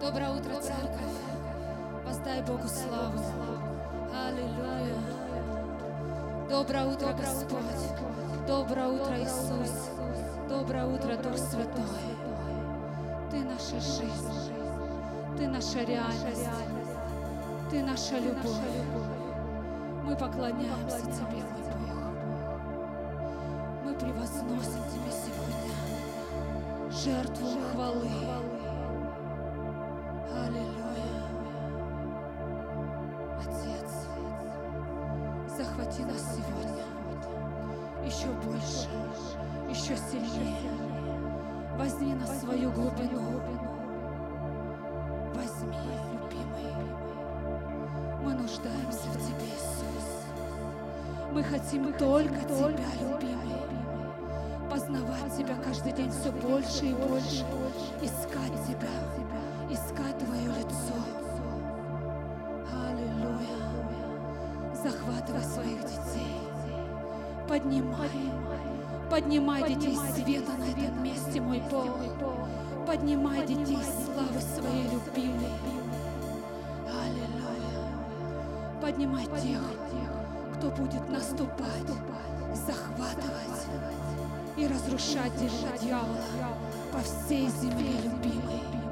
Доброе утро, церковь. Воздай Богу славу. Аллилуйя. Доброе утро, Господь. Доброе утро, Иисус. Доброе утро, Дух Святой. Ты наша жизнь. Ты наша реальность. Ты наша любовь. Мы поклоняемся Тебе, мой Бог. Мы превозносим Тебе сегодня жертву хвалы. Возьми нас в свою глубину. Возьми, любимый. Мы нуждаемся в Тебе, Иисус. Мы хотим только Тебя, любимый. Познавать Тебя каждый день все больше и больше. Искать Тебя. Искать Твое лицо. Аллилуйя. Захватывай своих детей. Поднимай. Поднимай детей света на этом месте, мой Бог. Поднимай детей славы своей любимой. Аллилуйя. Поднимай тех, кто будет наступать, захватывать и разрушать дела дьявола по всей земле любимой.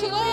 she,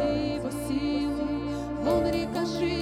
спасибо силу, он река жизнь.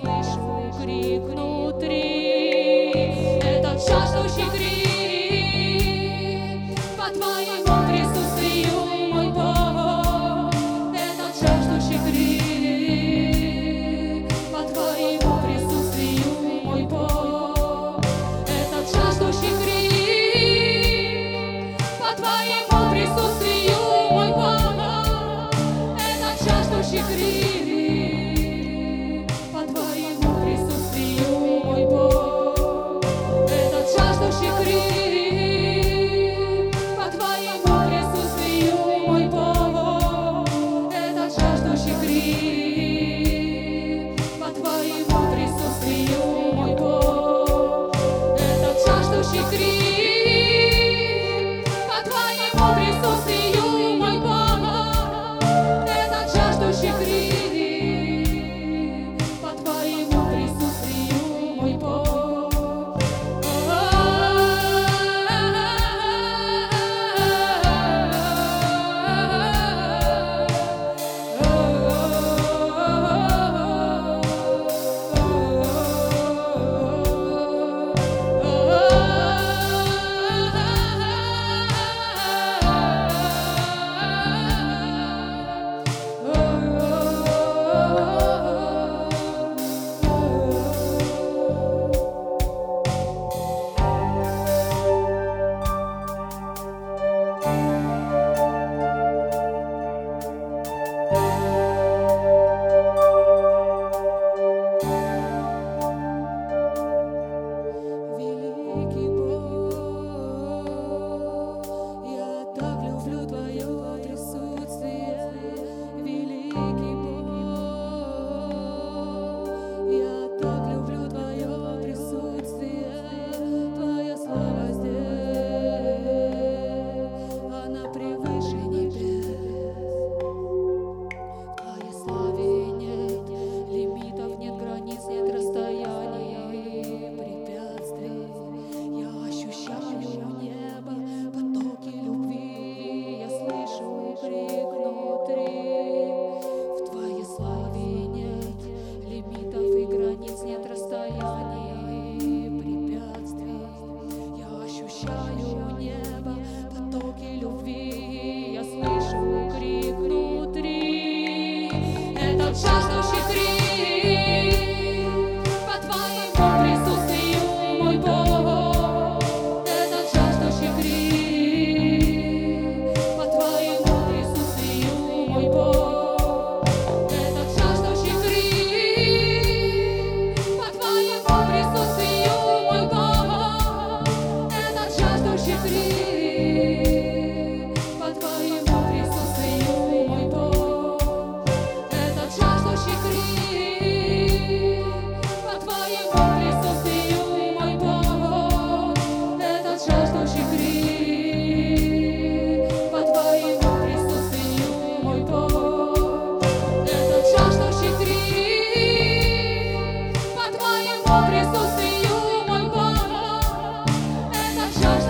слышу крикнуть.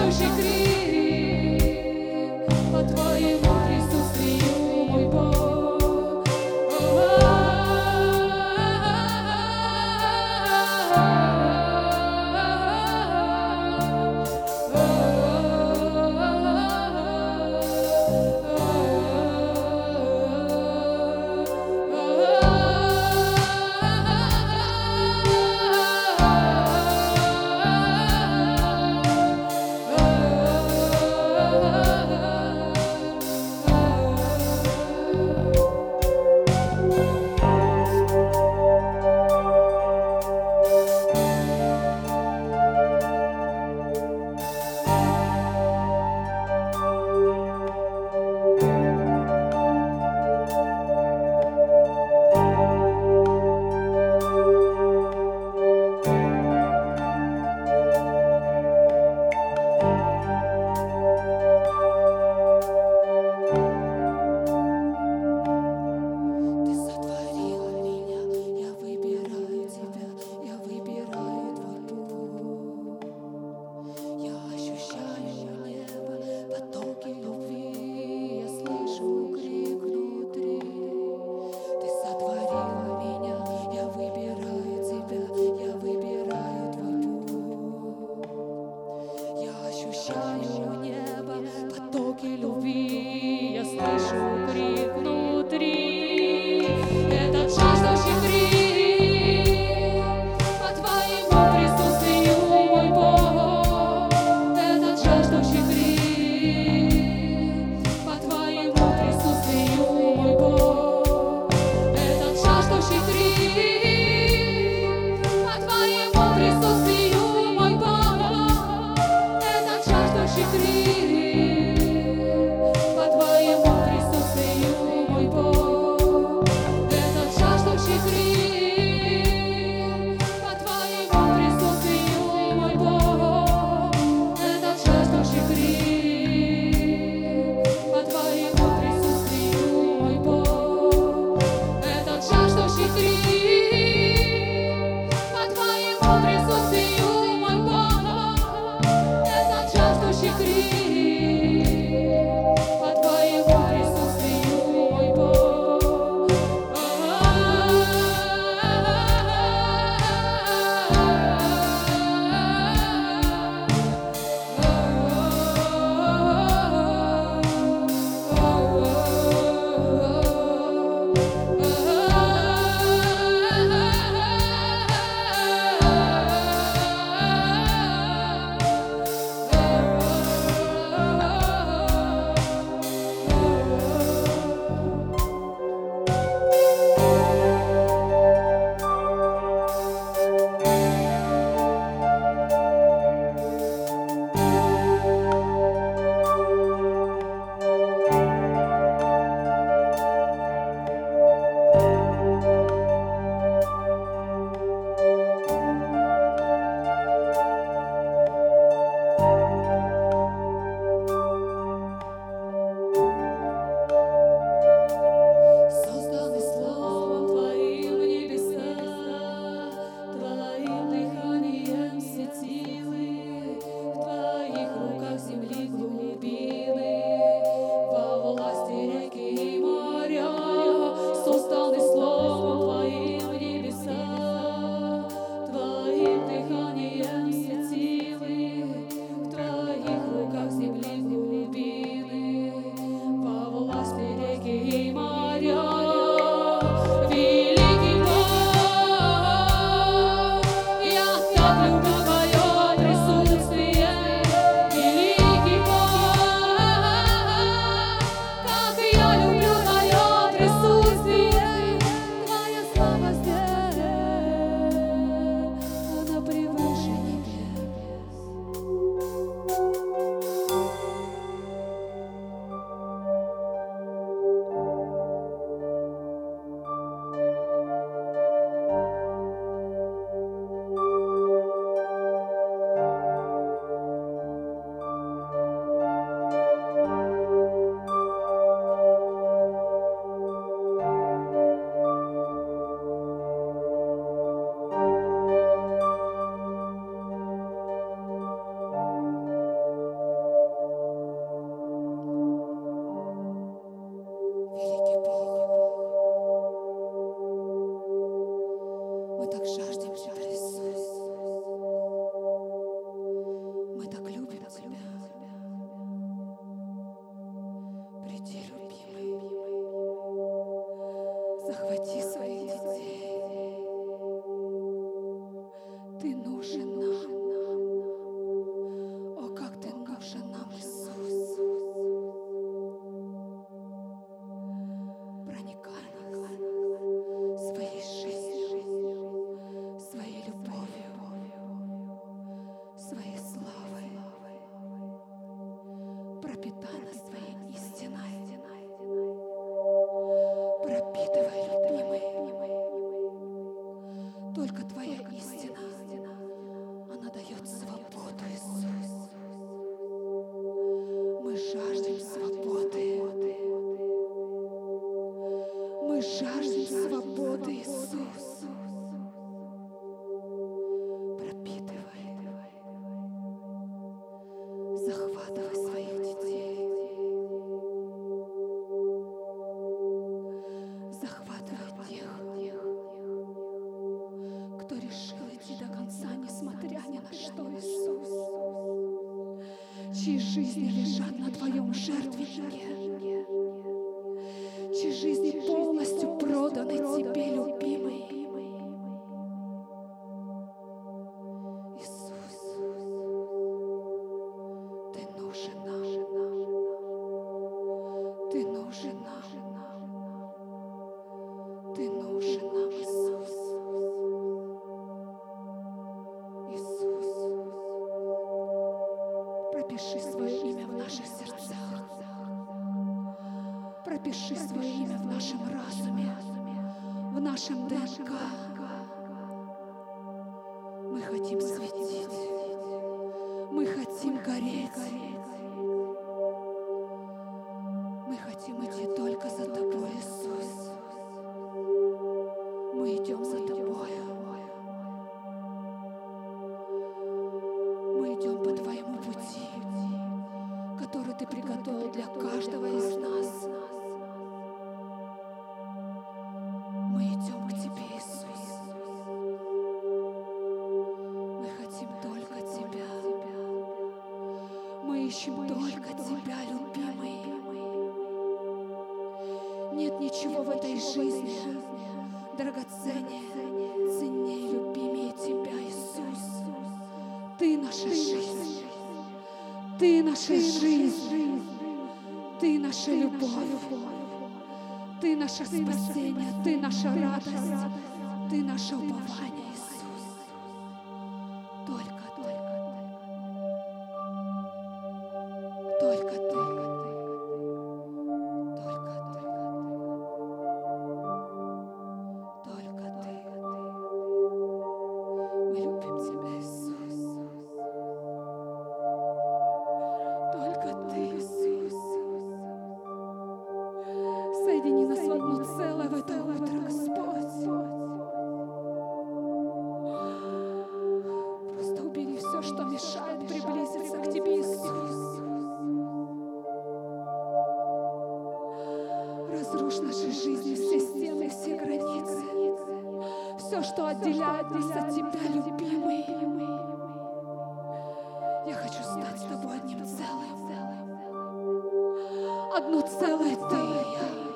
Jesus de Cristo. Ты нужен жизни лежат на Твоем жертвеннике. хотим светить. Мы хотим гореть. Любовь. Ты наше спасение, Ты наша радость, Ты наше упование, Я хочу стать с тобой одним целым. Одно целое ты и я.